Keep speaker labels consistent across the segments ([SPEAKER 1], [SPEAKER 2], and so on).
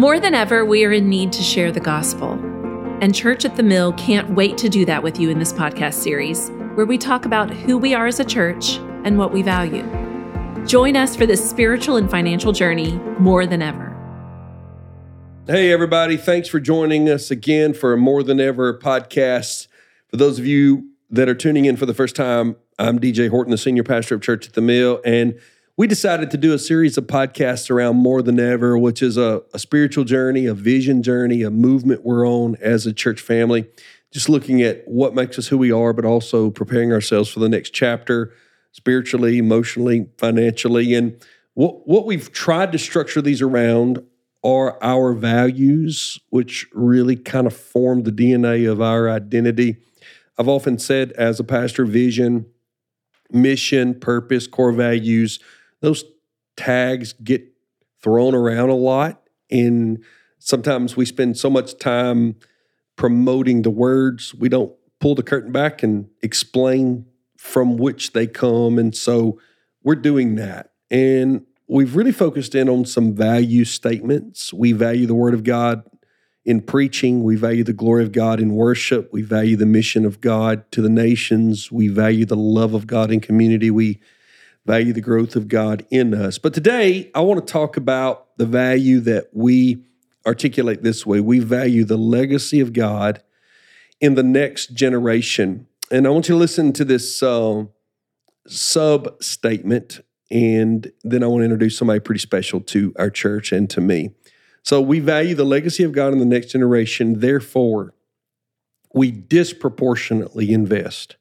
[SPEAKER 1] More than ever, we are in need to share the gospel. And Church at the Mill can't wait to do that with you in this podcast series, where we talk about who we are as a church and what we value. Join us for this spiritual and financial journey more than ever.
[SPEAKER 2] Hey, everybody. Thanks for joining us again for a More Than Ever podcast. For those of you that are tuning in for the first time, I'm DJ Horton, the senior pastor of Church at the Mill. And we decided to do a series of podcasts around More Than Ever, which is a, a spiritual journey, a vision journey, a movement we're on as a church family. Just looking at what makes us who we are, but also preparing ourselves for the next chapter spiritually, emotionally, financially. And what, what we've tried to structure these around are our values, which really kind of form the DNA of our identity. I've often said, as a pastor, vision, mission, purpose, core values those tags get thrown around a lot. And sometimes we spend so much time promoting the words, we don't pull the curtain back and explain from which they come. And so we're doing that. And we've really focused in on some value statements. We value the Word of God in preaching. We value the glory of God in worship. We value the mission of God to the nations. We value the love of God in community. We value the growth of God in us. But today, I want to talk about the value that we articulate this way we value the legacy of God in the next generation. And I want you to listen to this uh, sub statement, and then I want to introduce somebody pretty special to our church and to me. So, we value the legacy of God in the next generation. Therefore, we disproportionately invest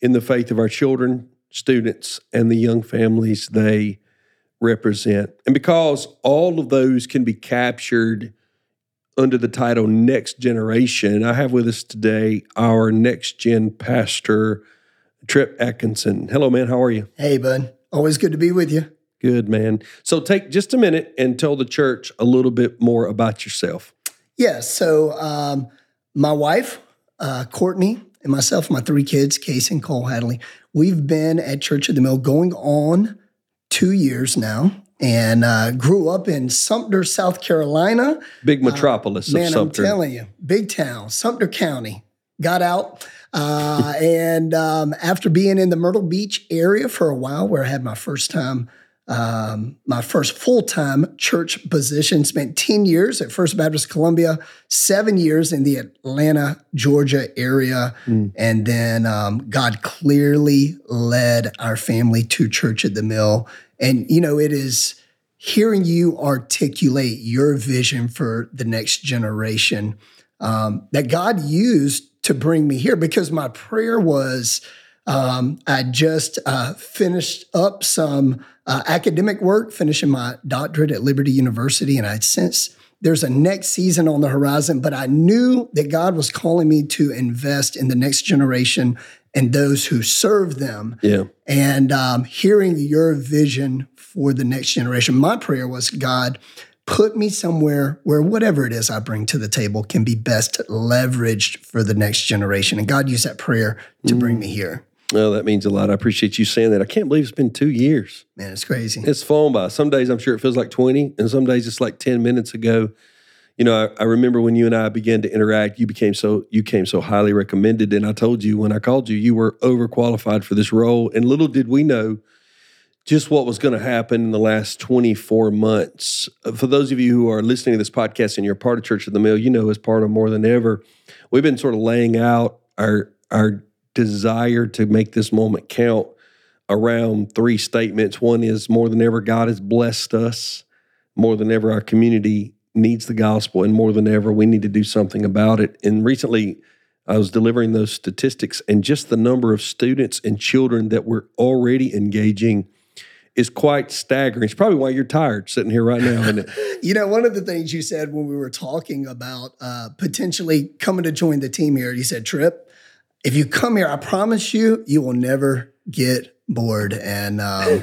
[SPEAKER 2] in the faith of our children, students and the young families they represent. And because all of those can be captured under the title Next Generation, I have with us today our next gen pastor, Trip Atkinson. Hello, man. How are you?
[SPEAKER 3] Hey, bud. Always good to be with you.
[SPEAKER 2] Good, man. So take just a minute and tell the church a little bit more about yourself.
[SPEAKER 3] Yeah. So, um, my wife, uh, Courtney, and myself, my three kids, Case and Cole Hadley, we've been at Church of the Mill going on two years now and uh, grew up in Sumter, South Carolina.
[SPEAKER 2] Big uh, metropolis uh,
[SPEAKER 3] man,
[SPEAKER 2] Sumter.
[SPEAKER 3] I'm telling you, big town, Sumter County. Got out. Uh, and um, after being in the Myrtle Beach area for a while, where I had my first time um, my first full time church position. Spent 10 years at First Baptist Columbia, seven years in the Atlanta, Georgia area. Mm. And then um, God clearly led our family to Church at the Mill. And, you know, it is hearing you articulate your vision for the next generation um, that God used to bring me here because my prayer was um, I just uh, finished up some uh, academic work, finishing my doctorate at Liberty University, and I sense there's a next season on the horizon. But I knew that God was calling me to invest in the next generation and those who serve them.
[SPEAKER 2] Yeah.
[SPEAKER 3] And um, hearing your vision for the next generation, my prayer was, God, put me somewhere where whatever it is I bring to the table can be best leveraged for the next generation. And God used that prayer to mm. bring me here.
[SPEAKER 2] Well, that means a lot. I appreciate you saying that. I can't believe it's been two years.
[SPEAKER 3] Man, it's crazy.
[SPEAKER 2] It's flown by. Some days I'm sure it feels like 20, and some days it's like 10 minutes ago. You know, I, I remember when you and I began to interact, you became so you came so highly recommended. And I told you when I called you, you were overqualified for this role. And little did we know just what was going to happen in the last 24 months. For those of you who are listening to this podcast and you're part of Church of the Mill, you know, as part of more than ever, we've been sort of laying out our our desire to make this moment count around three statements. One is more than ever, God has blessed us. More than ever, our community needs the gospel. And more than ever, we need to do something about it. And recently, I was delivering those statistics, and just the number of students and children that we're already engaging is quite staggering. It's probably why you're tired sitting here right now, isn't it?
[SPEAKER 3] you know, one of the things you said when we were talking about uh, potentially coming to join the team here, you said, Trip, if you come here, I promise you, you will never get bored. And um,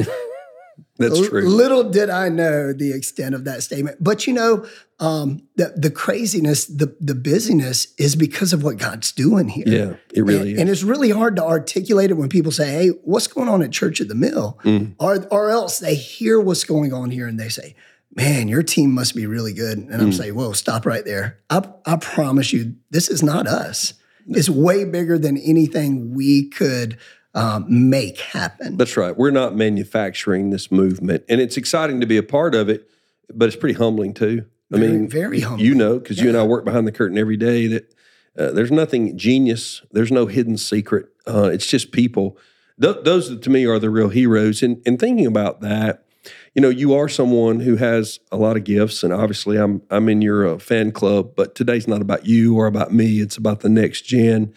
[SPEAKER 2] that's true.
[SPEAKER 3] Little did I know the extent of that statement. But you know, um, the the craziness, the the busyness is because of what God's doing here.
[SPEAKER 2] Yeah, it really
[SPEAKER 3] and,
[SPEAKER 2] is.
[SPEAKER 3] And it's really hard to articulate it when people say, "Hey, what's going on at Church at the Mill?" Mm. Or or else they hear what's going on here and they say, man, your team must be really good. And I'm
[SPEAKER 2] Mm.
[SPEAKER 3] saying, whoa, stop right there. I, I promise you, this is not us. It's way bigger than anything we could um, make happen.
[SPEAKER 2] That's right. We're not manufacturing this movement, and it's exciting to be a part of it, but it's pretty humbling too. I
[SPEAKER 3] Very-
[SPEAKER 2] mean,
[SPEAKER 3] very humbling.
[SPEAKER 2] you know, because you and I work behind the curtain every day. That uh, there's nothing genius. There's no hidden secret. Uh, it's just people. Th- those to me are the real heroes. And and thinking about that, you know, you are someone who has a lot of gifts, and obviously, I'm I'm in your uh, fan club. But today's not about you or about me. It's about the next gen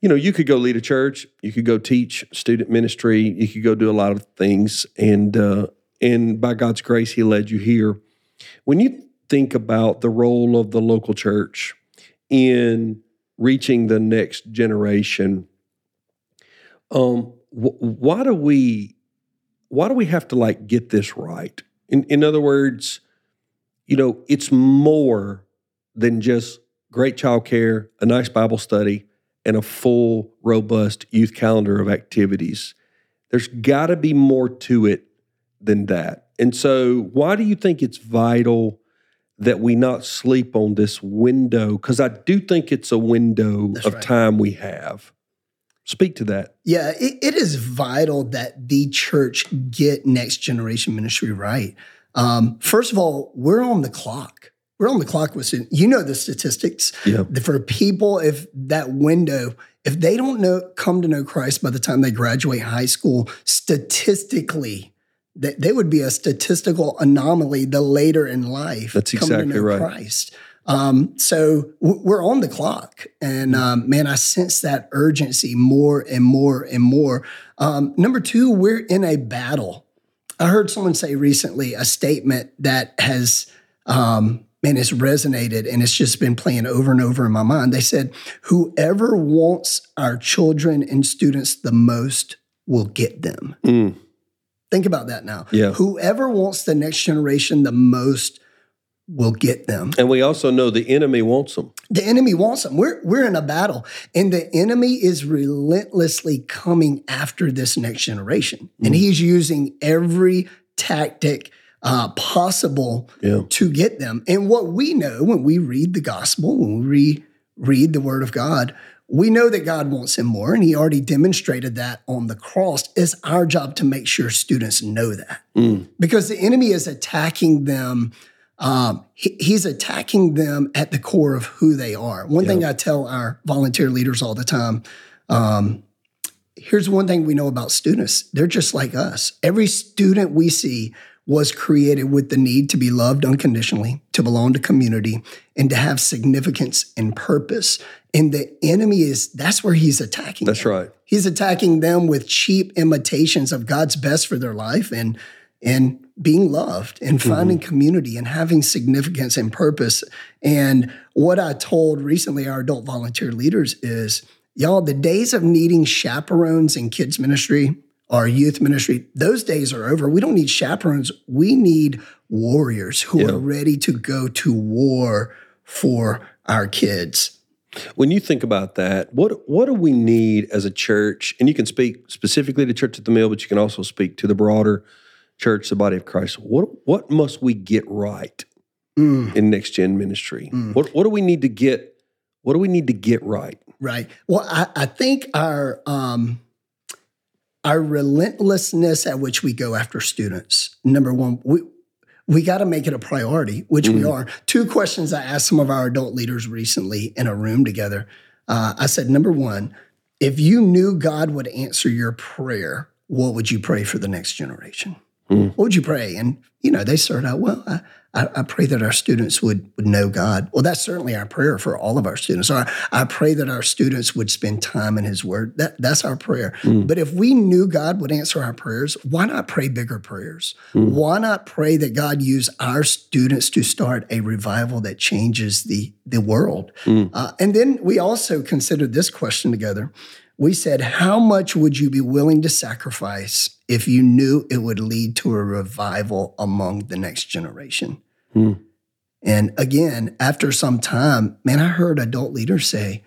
[SPEAKER 2] you know, you could go lead a church, you could go teach student ministry, you could go do a lot of things, and uh, and by God's grace, He led you here. When you think about the role of the local church in reaching the next generation, um, wh- why do we why do we have to like get this right? In in other words, you know, it's more than just great child care, a nice Bible study, and a full, robust youth calendar of activities. There's got to be more to it than that. And so, why do you think it's vital that we not sleep on this window? Because I do think it's a window
[SPEAKER 3] That's
[SPEAKER 2] of
[SPEAKER 3] right.
[SPEAKER 2] time we have. Speak to that.
[SPEAKER 3] Yeah, it, it is vital that the church get next generation ministry right. Um, first of all, we're on the clock. We're on the clock with. You know the statistics.
[SPEAKER 2] Yeah.
[SPEAKER 3] For people, if that window, if they don't know come to know Christ by the time they graduate high school, statistically, that they would be a statistical anomaly the later in life.
[SPEAKER 2] That's exactly
[SPEAKER 3] know
[SPEAKER 2] right.
[SPEAKER 3] Christ. Um, so w- we're on the clock, and um, man, I sense that urgency more and more and more. Um, number two, we're in a battle. I heard someone say recently a statement that has, um, man, it's resonated and it's just been playing over and over in my mind. They said, "Whoever wants our children and students the most will get them."
[SPEAKER 2] Mm,
[SPEAKER 3] Think about that now.
[SPEAKER 2] Yeah.
[SPEAKER 3] Whoever wants the next generation the most will get them.
[SPEAKER 2] and we also know the enemy wants them.
[SPEAKER 3] The enemy wants them. We're we're in a battle, and the enemy is relentlessly coming after this next generation, and he's using every tactic uh, possible
[SPEAKER 2] Yeah.
[SPEAKER 3] to get them. And what we know when we read the gospel, when we re- read the word of God, we know that God wants him more, and he already demonstrated that on the cross. It's our job to make sure students know that
[SPEAKER 2] Mm,
[SPEAKER 3] because the enemy is attacking them. Um, he- he's attacking them at the core of who they are. One thing I tell our volunteer leaders all the time um, here's one thing we know about students they're just like us. Every student we see was created with the need to be loved unconditionally, to belong to community, and to have significance and purpose. And the enemy is that's where he's attacking.
[SPEAKER 2] that's
[SPEAKER 3] them.
[SPEAKER 2] right.
[SPEAKER 3] He's attacking them with cheap imitations of God's best for their life and and being loved and mm-hmm. finding community and having significance and purpose. And what I told recently our adult volunteer leaders is, y'all, the days of needing chaperones in kids ministry or youth ministry, those days are over. We don't need chaperones. We need warriors who
[SPEAKER 2] Yeah.
[SPEAKER 3] are ready to go to war for our kids.
[SPEAKER 2] When you think about that, what what do we need as a church? And you can speak specifically to Church at the Mill, but you can also speak to the broader church, the body of Christ. What what must we get right
[SPEAKER 3] Mm.
[SPEAKER 2] in next gen ministry?
[SPEAKER 3] Mm.
[SPEAKER 2] What what do we need to get? What do we need to get right?
[SPEAKER 3] Right. Well, I, I think our um, our relentlessness at which we go after students. Number one, we we got to make it a priority, which we
[SPEAKER 2] Mm.
[SPEAKER 3] are. Two questions I asked some of our adult leaders recently in a room together. Uh, I said, number one, if you knew God would answer your prayer, what would you pray for the next generation?
[SPEAKER 2] Mm.
[SPEAKER 3] What would you pray? And you know, they started out, well, I, I, I pray that our students would, would know God. Well, that's certainly our prayer for all of our students. Or I, I pray that our students would spend time in His Word. That, that's our prayer.
[SPEAKER 2] Mm.
[SPEAKER 3] But if we knew God would answer our prayers, why not pray bigger prayers?
[SPEAKER 2] Mm.
[SPEAKER 3] Why not pray that God use our students to start a revival that changes the, the world?
[SPEAKER 2] Mm.
[SPEAKER 3] Uh, and then we also considered this question together. We said, How much would you be willing to sacrifice if you knew it would lead to a revival among the next generation?
[SPEAKER 2] Hmm.
[SPEAKER 3] And again, after some time, man, I heard adult leaders say,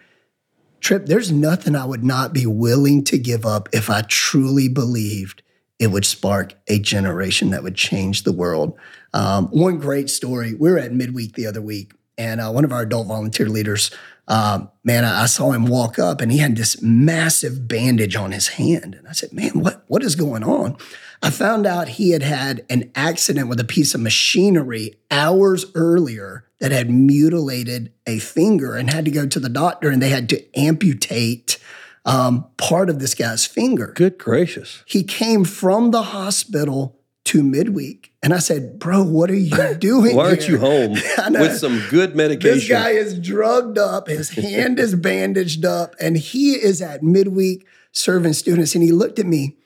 [SPEAKER 3] Trip, there's nothing I would not be willing to give up if I truly believed it would spark a generation that would change the world. Um, one great story we were at midweek the other week, and uh, one of our adult volunteer leaders, um, man, I, I, saw him walk up and he had this massive bandage on his hand. And I said, man, what, what is going on? I found out he had had an accident with a piece of machinery hours earlier that had mutilated a finger and had to go to the doctor and they had to amputate um, part of this guy's finger.
[SPEAKER 2] Good gracious.
[SPEAKER 3] He came from the hospital to midweek. And I said, Bro, what are you doing?
[SPEAKER 2] Why aren't
[SPEAKER 3] here?
[SPEAKER 2] you home with some good medication?
[SPEAKER 3] This guy is drugged up, his hand is bandaged up, and he is at midweek serving students. And he looked at me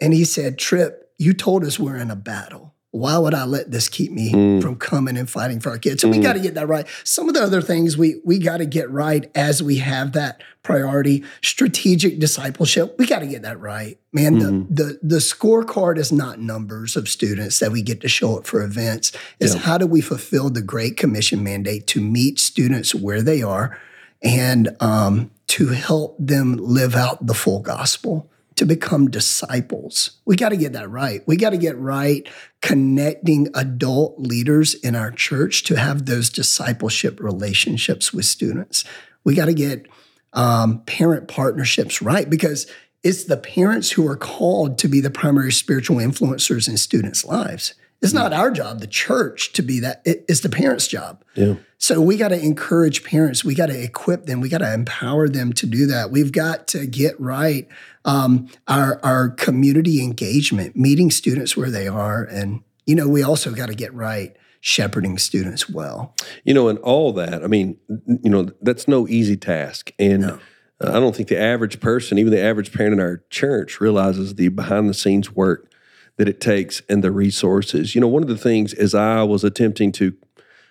[SPEAKER 3] and he said, Trip, you told us we're in a battle. Why would I let this keep me mm. from coming and fighting for our kids? So mm. we got to get that right. Some of the other things we we got to get right as we have that priority, strategic discipleship. We got to get that right, man. Mm-hmm. The the the scorecard is not numbers of students that we get to show up for events. It's yeah. how do we fulfill the Great Commission mandate to meet students where they are, and um, to help them live out the full gospel to become disciples. We got to get that right. We got to get right connecting adult leaders in our church to have those discipleship relationships with students. We got to get um, parent partnerships right because it's the parents who are called to be the primary spiritual influencers in students' lives. It's not our job, the church, to be that. It's the parents' job.
[SPEAKER 2] Yeah.
[SPEAKER 3] So we got to encourage parents. We got to equip them. We got to empower them to do that. We've got to get right um, our our community engagement, meeting students where they are, and you know we also got to get right shepherding students well.
[SPEAKER 2] You know, and all that. I mean, you know, that's no easy task, and. No. I don't think the average person, even the average parent in our church, realizes the behind the scenes work that it takes and the resources. You know, one of the things as I was attempting to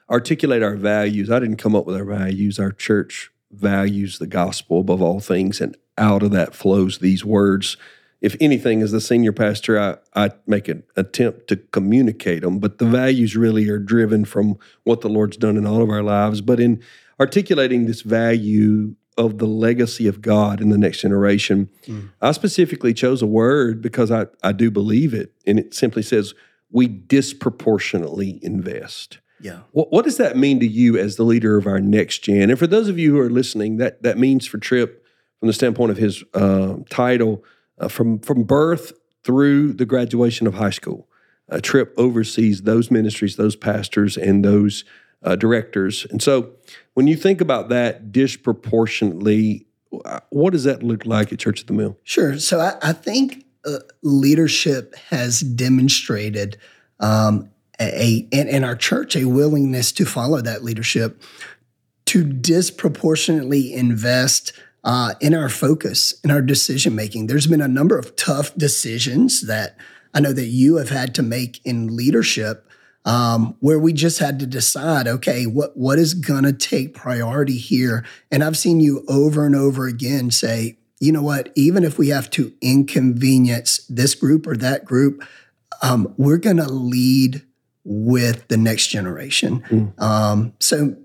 [SPEAKER 2] articulate our values, I didn't come up with our values. Our church values the gospel above all things, and out of that flows these words. If anything, as the senior pastor, I, I make an attempt to communicate them, but the values really are driven from what the Lord's done in all of our lives. But in articulating this value of the legacy of God in the next generation. Mm. I specifically chose a word because I, I do believe it. And it simply says, we disproportionately invest.
[SPEAKER 3] Yeah.
[SPEAKER 2] What, what does that mean to you as the leader of our next gen? And for those of you who are listening, that, that means for Trip, from the standpoint of his uh, title, uh, from, from birth through the graduation of high school, a Trip oversees those ministries, those pastors, and those uh, directors. And so when you think about that disproportionately, what does that look like at Church of the Mill?
[SPEAKER 3] Sure. So I, I think uh, leadership has demonstrated um, a, in, in our church a willingness to follow that leadership to disproportionately invest uh, in our focus, in our decision making. There's been a number of tough decisions that I know that you have had to make in leadership um, where we just had to decide, okay, what what is gonna take priority here? And I've seen you over and over again say, you know what, even if we have to inconvenience this group or that group, um, we're gonna lead with the next generation. Mm. Um, so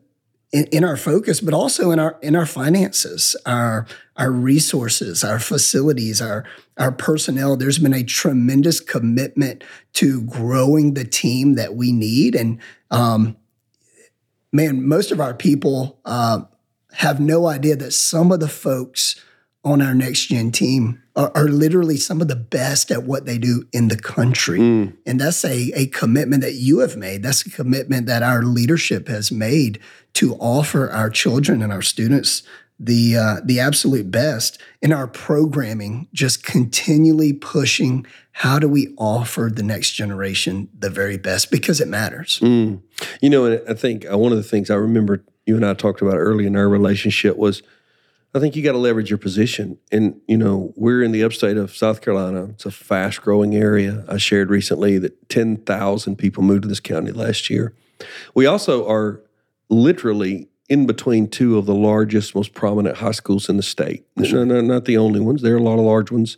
[SPEAKER 3] in, in, our focus, but also in our in our finances, our our resources, our facilities, our our personnel. There's been a tremendous commitment to growing the team that we need, and um, man, most of our people uh, have no idea that some of the folks on our next gen team are, are, literally some of the best at what they do in the country. Mm. And that's a, a commitment that you have made. That's a commitment that our leadership has made to offer our children and our students the uh, the absolute best in our programming just continually pushing how do we offer the next generation the very best because it matters
[SPEAKER 2] mm. you know and i think uh, one of the things i remember you and i talked about early in our relationship was i think you got to leverage your position and you know we're in the upstate of south carolina it's a fast growing area i shared recently that 10000 people moved to this county last year we also are literally in between two of the largest, most prominent high schools in the state. Sure. No, not the only ones. There are a lot of large ones.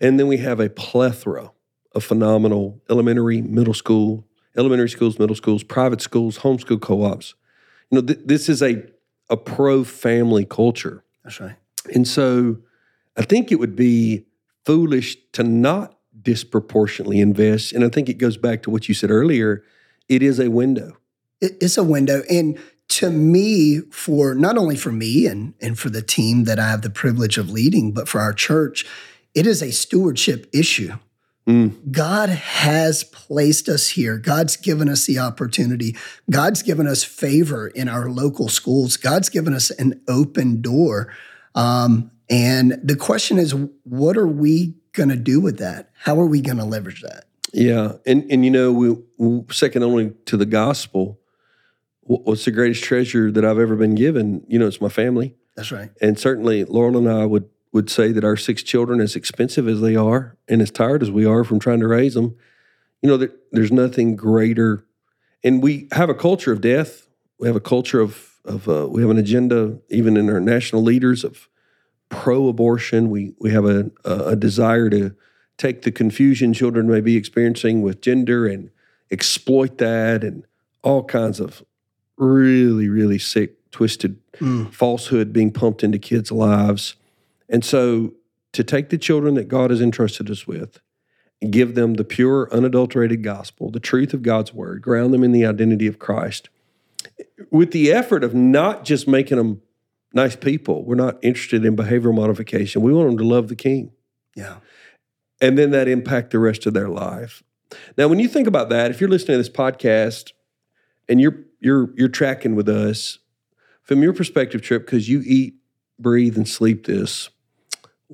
[SPEAKER 2] And then we have a plethora of phenomenal elementary, middle school, elementary schools, middle schools, private schools, homeschool co-ops. You know, th- this is a a pro family culture.
[SPEAKER 3] That's right.
[SPEAKER 2] And so I think it would be foolish to not disproportionately invest. And I think it goes back to what you said earlier. It is a window.
[SPEAKER 3] It's a window. And to me, for not only for me and, and for the team that I have the privilege of leading, but for our church, it is a stewardship issue. Mm. God has placed us here. God's given us the opportunity. God's given us favor in our local schools. God's given us an open door. Um, and the question is, what are we going to do with that? How are we going to leverage that?
[SPEAKER 2] Yeah, and and you know, we, we, second only to the gospel. What's the greatest treasure that I've ever been given? You know, it's my family.
[SPEAKER 3] That's right.
[SPEAKER 2] And certainly, Laurel and I would would say that our six children, as expensive as they are, and as tired as we are from trying to raise them, you know, there, there's nothing greater. And we have a culture of death. We have a culture of of uh, we have an agenda, even in our national leaders of pro-abortion. We we have a, a desire to take the confusion children may be experiencing with gender and exploit that and all kinds of really really sick twisted mm. falsehood being pumped into kids' lives. And so to take the children that God has entrusted us with give them the pure unadulterated gospel, the truth of God's word, ground them in the identity of Christ with the effort of not just making them nice people. We're not interested in behavioral modification. We want them to love the king.
[SPEAKER 3] Yeah.
[SPEAKER 2] And then that impact the rest of their life. Now, when you think about that, if you're listening to this podcast and you're you're you're tracking with us from your perspective, Trip, because you eat, breathe, and sleep this.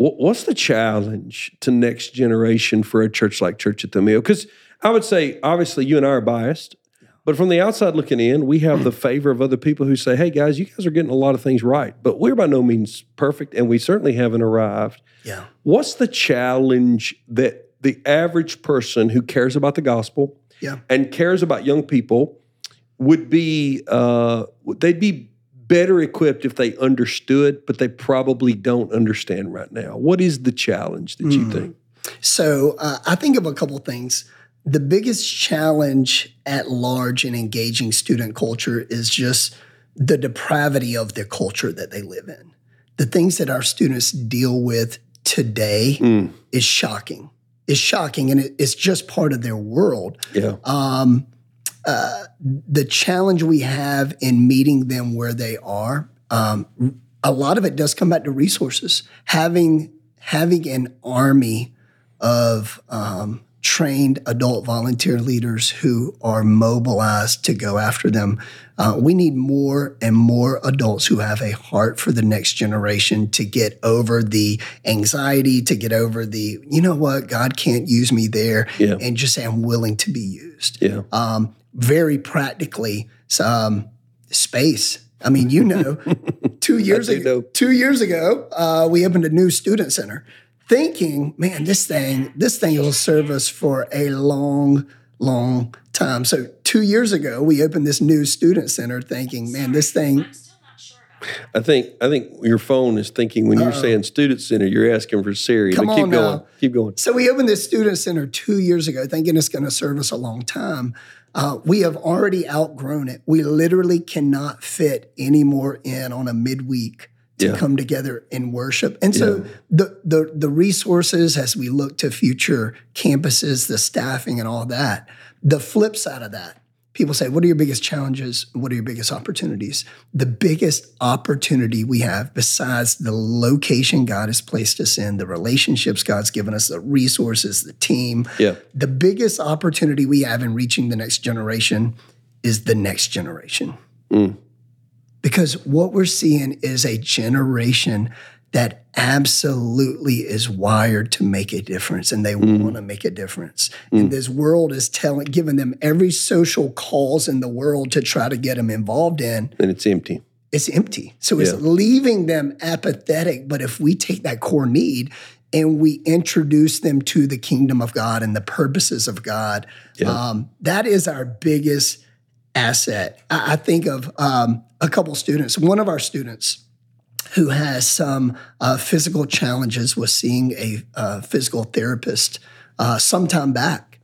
[SPEAKER 2] What's the challenge to next generation for a church like Church at the Mill? Because I would say, obviously, you and I are biased. But from the outside looking in, we have the favor of other people who say, hey, guys, you guys are getting a lot of things right. But we're by no means perfect, and we certainly haven't arrived.
[SPEAKER 3] Yeah.
[SPEAKER 2] What's the challenge that the average person who cares about the gospel
[SPEAKER 3] yeah.
[SPEAKER 2] and cares about young people would be, uh, they'd be better equipped if they understood, but they probably don't understand right now. What is the challenge that you mm. think?
[SPEAKER 3] So uh, I think of a couple things the biggest challenge at large in engaging student culture is just the depravity of the culture that they live in. The things that our students deal with today mm. is shocking. Is shocking, and it's just part of their world.
[SPEAKER 2] Yeah.
[SPEAKER 3] Um, the challenge we have in meeting them where they are, um, a lot of it does come back to resources. Having having an army of um, trained adult volunteer leaders who are mobilized to go after them. Uh, we need more and more adults who have a heart for the next generation to get over the anxiety, to get over the, you know what, God can't use me there,
[SPEAKER 2] yeah.
[SPEAKER 3] and just say, I'm willing to be used.
[SPEAKER 2] Yeah.
[SPEAKER 3] Um, very practically, um, space. I mean, you know, two years ago, know. two years ago, uh, we opened a new student center thinking, man, this thing, this thing will serve us for a long, long time. So two years ago, we opened this new student center thinking, man, this thing.
[SPEAKER 2] I think I think your phone is thinking when you're Uh-oh. saying student center, you're asking for Siri.
[SPEAKER 3] Come
[SPEAKER 2] but keep
[SPEAKER 3] on
[SPEAKER 2] going.
[SPEAKER 3] Now.
[SPEAKER 2] Keep going.
[SPEAKER 3] So we opened this student center two years ago, thinking it's going to serve us a long time. Uh, we have already outgrown it. We literally cannot fit any more in on a midweek to yeah. come together and worship. And so yeah. the, the the resources as we look to future campuses, the staffing and all that, the flip side of that, people say, what are your biggest challenges? What are your biggest opportunities? The biggest opportunity we have besides the location God has placed us in, the relationships God's given us, the resources, the team,
[SPEAKER 2] yeah.
[SPEAKER 3] the biggest opportunity we have in reaching the next generation is the next generation. Mm. Because what we're seeing is a generation that absolutely is wired to make a difference and they mm. want to make a difference. Mm. And this world is telling giving them every social cause in the world to try to get them involved in.
[SPEAKER 2] And it's empty.
[SPEAKER 3] It's empty. So it's leaving them apathetic. But if we take that core need and we introduce them to the kingdom of God and the purposes of God, yeah. um, that is our biggest asset. I, I think of um, a couple students. One of our students who has some uh, physical challenges was seeing a uh, physical therapist uh, sometime back.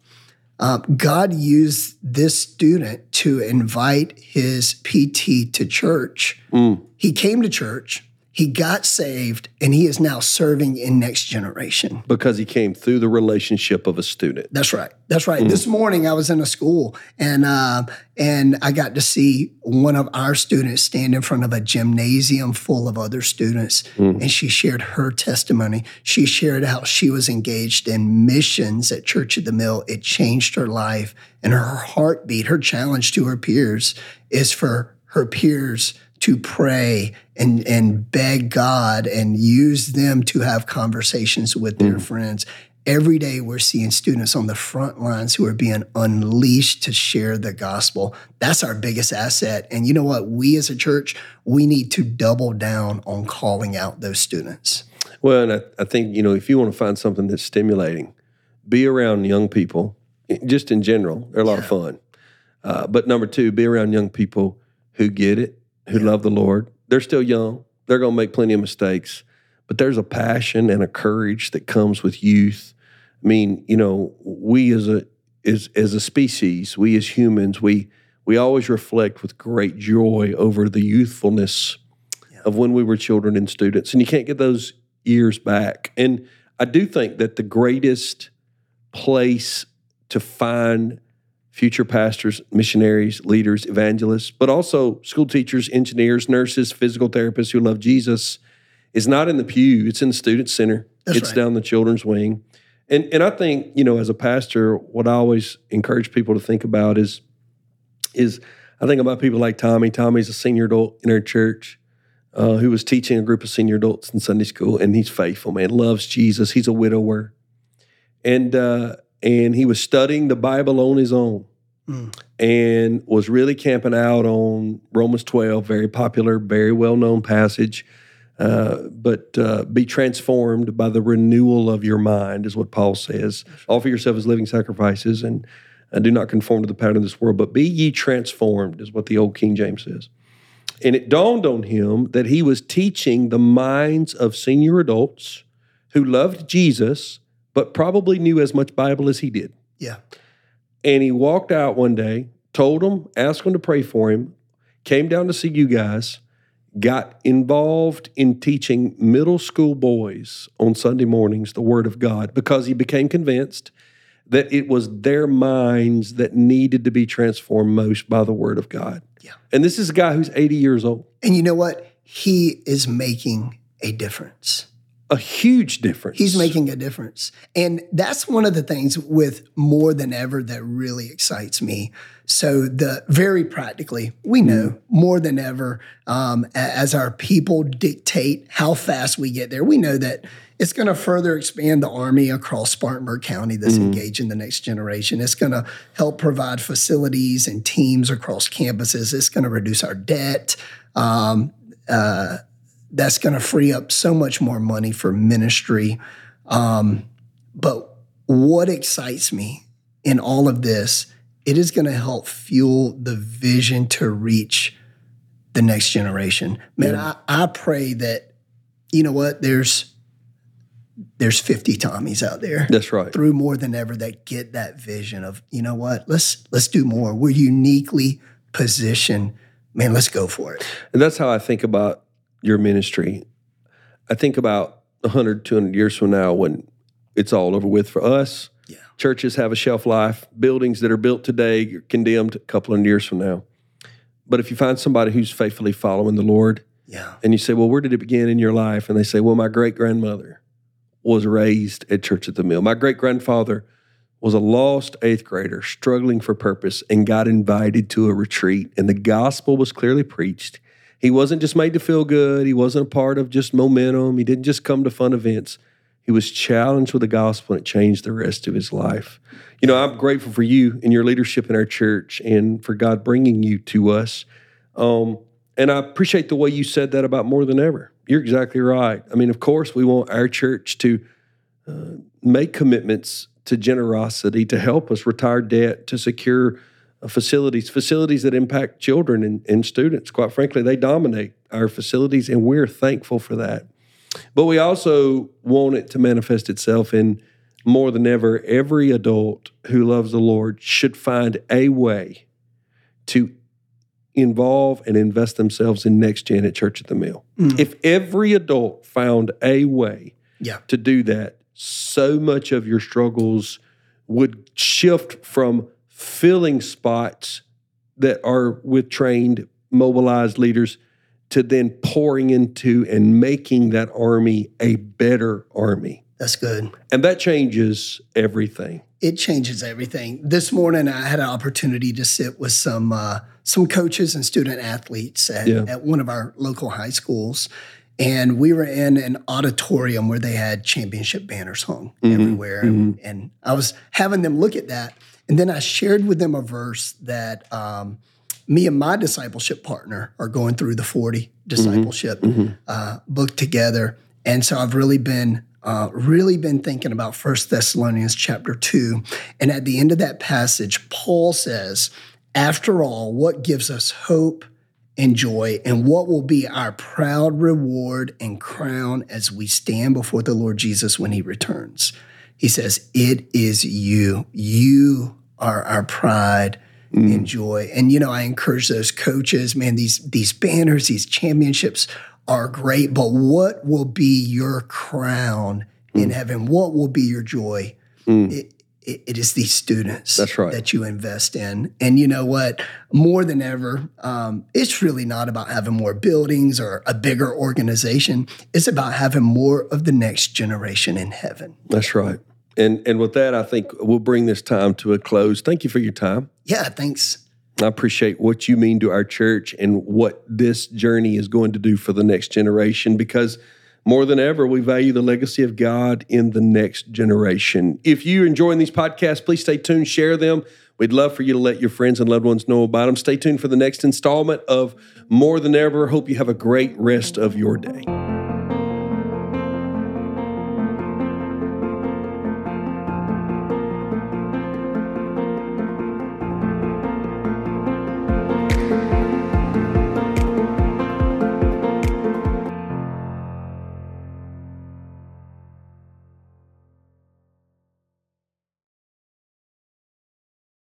[SPEAKER 3] Um, God used this student to invite his PT to church. Mm. He came to church. He got saved and he is now serving in next generation.
[SPEAKER 2] Because he came through the relationship of a student.
[SPEAKER 3] That's right. That's right. Mm. This morning I was in a school and uh, and I got to see one of our students stand in front of a gymnasium full of other students, mm. and she shared her testimony. She shared how she was engaged in missions at Church of the Mill. It changed her life and her heartbeat. Her challenge to her peers is for her peers to pray and and beg God and use them to have conversations with their mm. friends. Every day we're seeing students on the front lines who are being unleashed to share the gospel. That's our biggest asset. And you know what? We as a church, we need to double down on calling out those students.
[SPEAKER 2] Well, and I, I think, you know, if you want to find something that's stimulating, be around young people, just in general. They're a lot yeah. of fun. Uh, but number two, be around young people who get it, who yeah. love the Lord. They're still young. They're going to make plenty of mistakes, but there's a passion and a courage that comes with youth. I mean, you know, we as a as as a species, we as humans, we we always reflect with great joy over the youthfulness yeah. of when we were children and students, and you can't get those years back. And I do think that the greatest place to find future pastors, missionaries, leaders, evangelists, but also school teachers, engineers, nurses, physical therapists who love Jesus is not in the pew, it's in the student center. That's it's right. down the children's wing. And and I think, you know, as a pastor, what I always encourage people to think about is is I think about people like Tommy. Tommy's a senior adult in our church uh, who was teaching a group of senior adults in Sunday school, and he's faithful, man, loves Jesus. He's a widower. And uh, and he was studying the Bible on his own mm. and was really camping out on Romans 12, very popular, very well known passage. Uh, but uh, be transformed by the renewal of your mind, is what Paul says. Offer yourself as living sacrifices and, and do not conform to the pattern of this world, but be ye transformed, is what the old King James says. And it dawned on him that he was teaching the minds of senior adults who loved Jesus but probably knew as much Bible as he did.
[SPEAKER 3] Yeah.
[SPEAKER 2] And he walked out one day, told them, asked them to pray for him, came down to see you guys, got involved in teaching middle school boys on Sunday mornings the Word of God because he became convinced that it was their minds that needed to be transformed most by the Word of God.
[SPEAKER 3] Yeah.
[SPEAKER 2] And this is a guy who's 80 years old.
[SPEAKER 3] And you know what? He is making a difference
[SPEAKER 2] a huge difference.
[SPEAKER 3] He's making a difference. And that's one of the things with more than ever that really excites me. So the very practically, we know mm. more than ever, um, as our people dictate how fast we get there, we know that it's going to further expand the army across Spartanburg County that's mm-hmm. engaged in the next generation. It's going to help provide facilities and teams across campuses. It's going to reduce our debt. Um, uh, that's going to free up so much more money for ministry. Um, but what excites me in all of this, it is going to help fuel the vision to reach the next generation. Man, yeah. I, I pray that, you know what, there's there's 50 Tommies out there.
[SPEAKER 2] That's right.
[SPEAKER 3] Through more than ever that get that vision of, you know what, let's let's do more. We're uniquely positioned. Man, let's go for it.
[SPEAKER 2] And that's how I think about your ministry, I think about 100, 200 years from now when it's all over with for us.
[SPEAKER 3] Yeah.
[SPEAKER 2] Churches have a shelf life. Buildings that are built today are condemned a couple of years from now. But if you find somebody who's faithfully following the Lord,
[SPEAKER 3] yeah.
[SPEAKER 2] and you say, Well, where did it begin in your life? And they say, Well, my great grandmother was raised at Church at the Mill. My great grandfather was a lost eighth grader struggling for purpose and got invited to a retreat, and the gospel was clearly preached. He wasn't just made to feel good. He wasn't a part of just momentum. He didn't just come to fun events. He was challenged with the gospel and it changed the rest of his life. You know, I'm grateful for you and your leadership in our church and for God bringing you to us. Um, and I appreciate the way you said that about more than ever. You're exactly right. I mean, of course, we want our church to uh, make commitments to generosity to help us retire debt, to secure facilities, facilities that impact children and, and students. Quite frankly, they dominate our facilities, and we're thankful for that. But we also want it to manifest itself in more than ever. Every adult who loves the Lord should find a way to involve and invest themselves in next gen at Church at the Mill. Mm. If every adult found a way
[SPEAKER 3] Yeah.
[SPEAKER 2] to do that, so much of your struggles would shift from filling spots that are with trained, mobilized leaders to then pouring into and making that army a better army.
[SPEAKER 3] That's good.
[SPEAKER 2] And that changes everything.
[SPEAKER 3] it changes everything. This morning, I had an opportunity to sit with some uh, some coaches and student athletes at,
[SPEAKER 2] Yeah.
[SPEAKER 3] at one of our local high schools, and we were in an auditorium where they had championship banners hung everywhere, And, and I was having them look at that, and then I shared with them a verse that. Um, me and my discipleship partner are going through the 40 discipleship uh, book together. And so I've really been uh, really been thinking about First Thessalonians chapter 2. And at the end of that passage, Paul says, after all, what gives us hope and joy, and what will be our proud reward and crown as we stand before the Lord Jesus when he returns? He says, It is you. You are our pride mm. and joy. And you know, I encourage those coaches, man, these these banners, these championships are great, but what will be your crown in mm. heaven? What will be your joy? Mm. It, it, it is these students
[SPEAKER 2] That's right.
[SPEAKER 3] that you invest in. And you know what? More than ever, um, it's really not about having more buildings or a bigger organization. It's about having more of the next generation in heaven.
[SPEAKER 2] That's right. And and with that, I think we'll bring this time to a close. Thank you for your time.
[SPEAKER 3] Yeah, thanks.
[SPEAKER 2] I appreciate what you mean to our church and what this journey is going to do for the next generation because more than ever, we value the legacy of God in the next generation. If you're enjoying these podcasts, please stay tuned, share them. We'd love for you to let your friends and loved ones know about them. Stay tuned for the next installment of More Than Ever. Hope you have a great rest of your day.